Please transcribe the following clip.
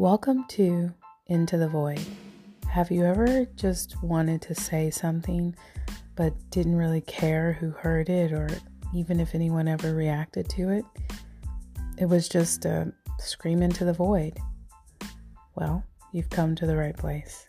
Welcome to Into the Void. Have you ever just wanted to say something but didn't really care who heard it or even if anyone ever reacted to it? It was just a scream into the void. Well, you've come to the right place.